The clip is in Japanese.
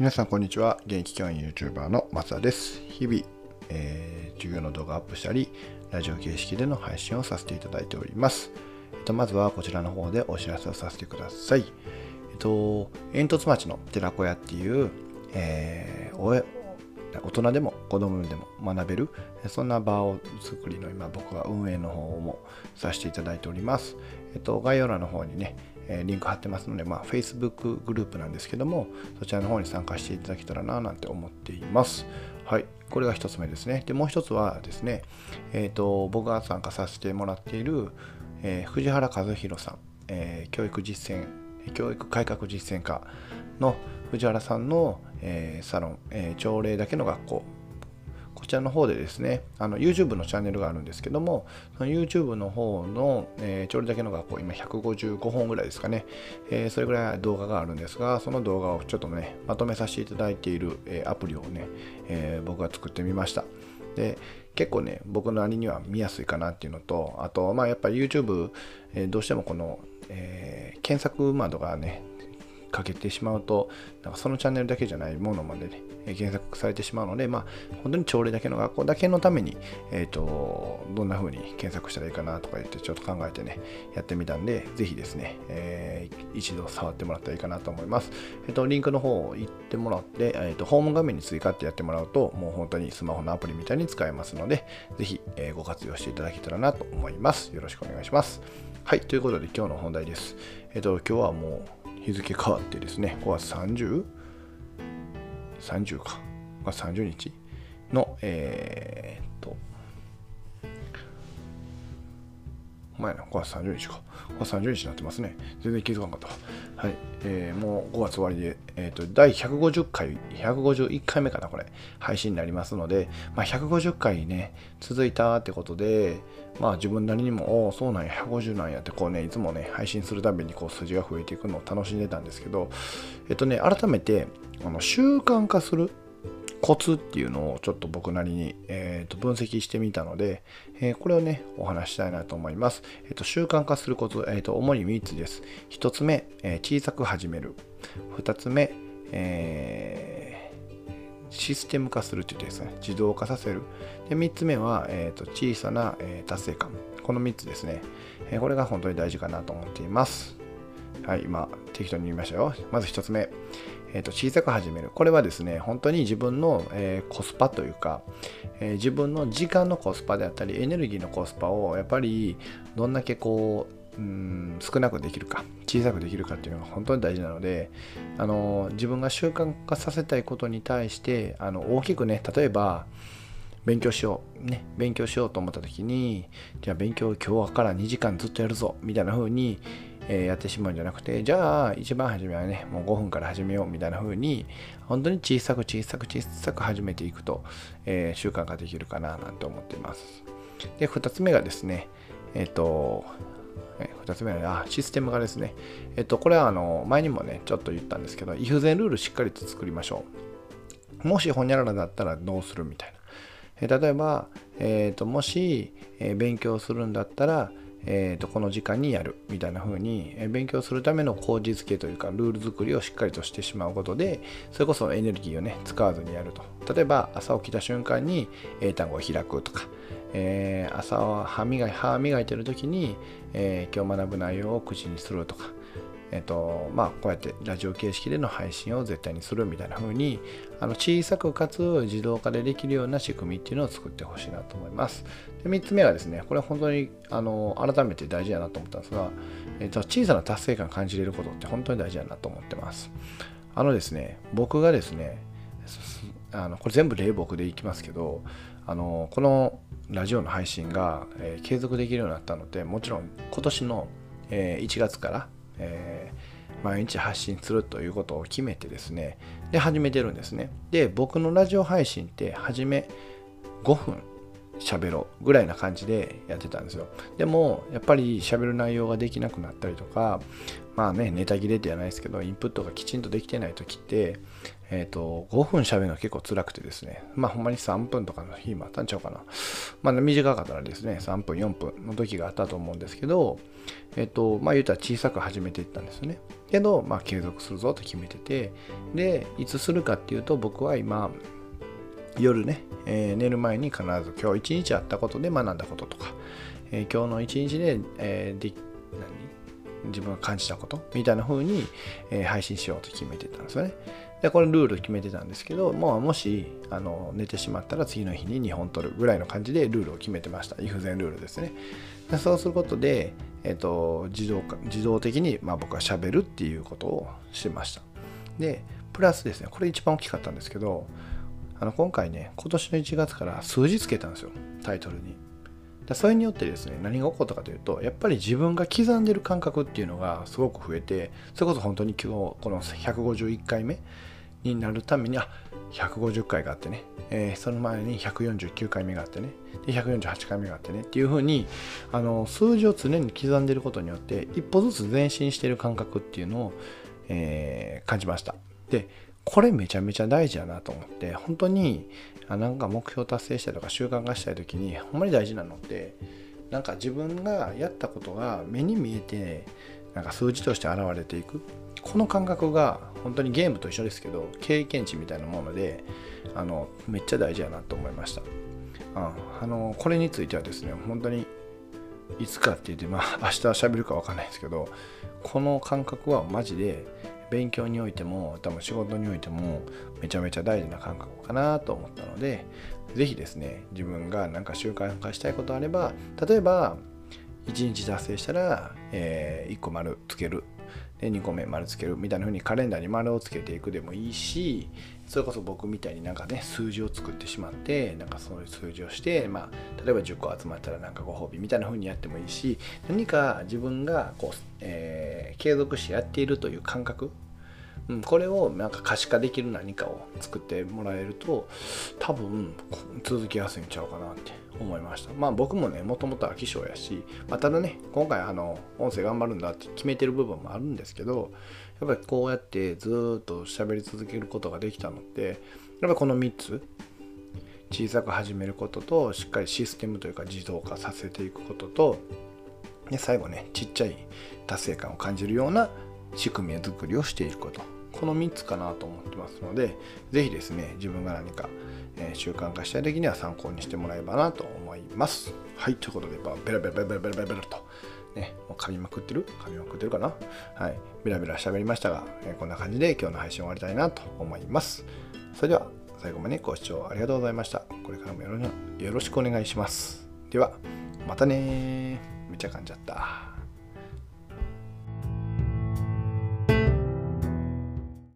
皆さんこんにちは。現役教員 YouTuber の松田です。日々、えー、授業の動画をアップしたりラジオ形式での配信をさせていただいております、えっと、まずはこちらの方でお知らせをさせてください。えっと煙突町の寺子屋っていう、えー、大人でも子供でも学べるそんな場を作りの今僕は運営の方もさせていただいております、えっと、概要欄の方にねリンク貼ってますので、まあ、Facebook グループなんですけどもそちらの方に参加していただけたらななんて思っています。はいこれが1つ目ですね。でもう1つはですねえっ、ー、と僕が参加させてもらっている、えー、藤原和弘さん、えー、教育実践教育改革実践課の藤原さんの、えー、サロン、えー、朝礼だけの学校こちらの方でですね、あの YouTube のチャンネルがあるんですけども、その YouTube の方の、えー、調理だけの学校、今155本ぐらいですかね、えー、それぐらい動画があるんですが、その動画をちょっとね、まとめさせていただいている、えー、アプリをね、え僕が作ってみました。で結構ね、僕なりには見やすいかなっていうのと、あと、まあやっぱり YouTube、えどうしてもこの、え検索窓がね、かけてしまうと、なんかそのチャンネルだけじゃないものまでねえ、検索されてしまうので、まあ、本当に朝礼だけの学校だけのために、えっ、ー、と、どんな風に検索したらいいかなとか言ってちょっと考えてね、やってみたんで、ぜひですね、えー、一度触ってもらったらいいかなと思います。えっ、ー、と、リンクの方を行ってもらって、えっ、と、ホーム画面に追加ってやってもらうと、もう本当にスマホのアプリみたいに使えますので、ぜひ、えご活用していただけたらなと思います。よろしくお願いします。はい、ということで今日の本題です。えっ、と、今日はもう、日付変わってですね、5月 30? 30か。5月30日の、えー、っと、前の5月30日か。5月30日になってますね。全然気づかなかった。はい。えー、もう5月終わりで、えー、っと、第150回、151回目かな、これ、配信になりますので、まあ、150回ね、続いたってことで、まあ自分なりにも、おお、そうなんや、150なんやって、こうね、いつもね、配信するたびにこう数字が増えていくのを楽しんでたんですけど、えっとね、改めて、あの習慣化するコツっていうのをちょっと僕なりに、えー、と分析してみたので、えー、これをね、お話したいなと思います。えー、と習慣化するコツ、えー、と主に3つです。1つ目、え小さく始める。2つ目、えシステム化するって言ってですね、自動化させる。で3つ目は、えー、と小さな、え達成感。この3つですね、えこれが本当に大事かなと思っています。はい、今、適当に言いましたよ。まず1つ目、えー、と小さく始める。これはですね、本当に自分の、えー、コスパというか、えー、自分の時間のコスパであったり、エネルギーのコスパをやっぱりどんだけこう、うん少なくできるか小さくできるかっていうのが本当に大事なのであの自分が習慣化させたいことに対してあの大きくね例えば勉強しようね勉強しようと思った時にじゃあ勉強今日から2時間ずっとやるぞみたいな風にえやってしまうんじゃなくて、じゃあ一番初めはね、もう5分から始めようみたいな風に、本当に小さく小さく小さく始めていくと、えー、習慣ができるかななんて思っています。で、2つ目がですね、えっ、ー、と、2つ目は、あ、システムがですね、えっ、と、これはあの、前にもね、ちょっと言ったんですけど、if 前ルールしっかりと作りましょう。もしほにゃららだったらどうするみたいな。え例えば、えーと、もし、え勉強するんだったら、えー、とこの時間にやるみたいな風に、え勉強するための口実付けというかルール作りをしっかりとしてしまうことでそれこそエネルギーをね使わずにやると。例えば朝起きた瞬間に英単語を開くとか、えー、朝は歯磨い歯磨いてる時に、えー、今日学ぶ内容を口にするとかえっとまあ、こうやってラジオ形式での配信を絶対にするみたいな風にあの小さくかつ自動化でできるような仕組みっていうのを作ってほしいなと思います。で3つ目はですね、これ本当にあの改めて大事だなと思ったんですが、えっと、小さな達成感感じれることって本当に大事だなと思ってます。あのですね、僕がですね、あのこれ全部例僕でいきますけど、あのこのラジオの配信が、えー、継続できるようになったので、もちろん今年の、えー、1月からえー、毎日発信するということを決めてですね、で、始めてるんですね。で、僕のラジオ配信って、初め5分喋ろうぐらいな感じでやってたんですよ。でも、やっぱり喋る内容ができなくなったりとか、まあね、ネタ切れではないですけど、インプットがきちんとできてない時って、えっ、ー、と、5分喋るの結構辛くてですね、まあほんまに3分とかの日もあったんちゃうかな。まあ短かったらですね、3分、4分の時があったと思うんですけど、えっ、ー、と、まあ言うたら小さく始めていったんですよね。けど、まあ継続するぞと決めてて、で、いつするかっていうと、僕は今、夜ね、えー、寝る前に必ず今日一日あったことで学んだこととか、えー、今日の一日で、えー、で何？自分が感じたこと？みたいな風に、え配信しようと決めてたんですよね。で、これルール決めてたんですけど、もうもしあの寝てしまったら次の日に2本取るぐらいの感じでルールを決めてました。イフゼンルールですね。でそうすることで、えーと、自動自動的に、まあ、僕はしゃべるっていうことをしました。で、プラスですね、これ一番大きかったんですけど、あの今回ね、今年の1月から数字つけたんですよ、タイトルに。それによってですね、何が起こったかというと、やっぱり自分が刻んでる感覚っていうのがすごく増えて、それこそ本当に今日、この151回目になるために、あ150回があってね、えー、その前に149回目があってね、で148回目があってねっていう風にあに数字を常に刻んでることによって一歩ずつ前進してる感覚っていうのを、えー、感じました。でこれめちゃめちゃ大事やなと思って本当にあなんか目標達成したりとか習慣化したい時にほんまに大事なのってなんか自分がやったことが目に見えてなんか数字として現れていく。この感覚が本当にゲームと一緒ですけど経験値みたいなものであのめっちゃ大事やなと思いました、うん、あのこれについてはですね本当にいつかって言ってまあ明日喋るか分かんないですけどこの感覚はマジで勉強においても多分仕事においてもめちゃめちゃ大事な感覚かなと思ったので是非ですね自分が何か習慣化したいことあれば例えば1日達成したら、えー、1個丸つけるで2個目丸つけるみたいな風にカレンダーに丸をつけていくでもいいしそれこそ僕みたいになんかね数字を作ってしまってなんかそういう数字をしてまあ例えば10個集まったらなんかご褒美みたいな風にやってもいいし何か自分がこう、えー、継続してやっているという感覚うん、これをなんか可視化できる何かを作ってもらえると多分続きやすいんちゃうかなって思いました。まあ僕もねもともと飽き性やし、まあ、ただね今回あの音声頑張るんだって決めてる部分もあるんですけどやっぱりこうやってずっと喋り続けることができたのってやっぱこの3つ小さく始めることとしっかりシステムというか自動化させていくこととで最後ねちっちゃい達成感を感じるような仕組み作りをしていること。この3つかなと思ってますので是非ですね自分が何か、えー、習慣化したい時には参考にしてもらえばなと思いますはいということでベラベラベラベラベラベラベラとね、もう噛みまくってる？噛みまくってるかな？はい。ベラベラ喋りましたが、えー、こんな感じで今日の配信終わりたいなと思います。それでは最後までご視聴ありがとうございました。これからもよろしくお願いします。では、またねめっちゃ噛んじゃった。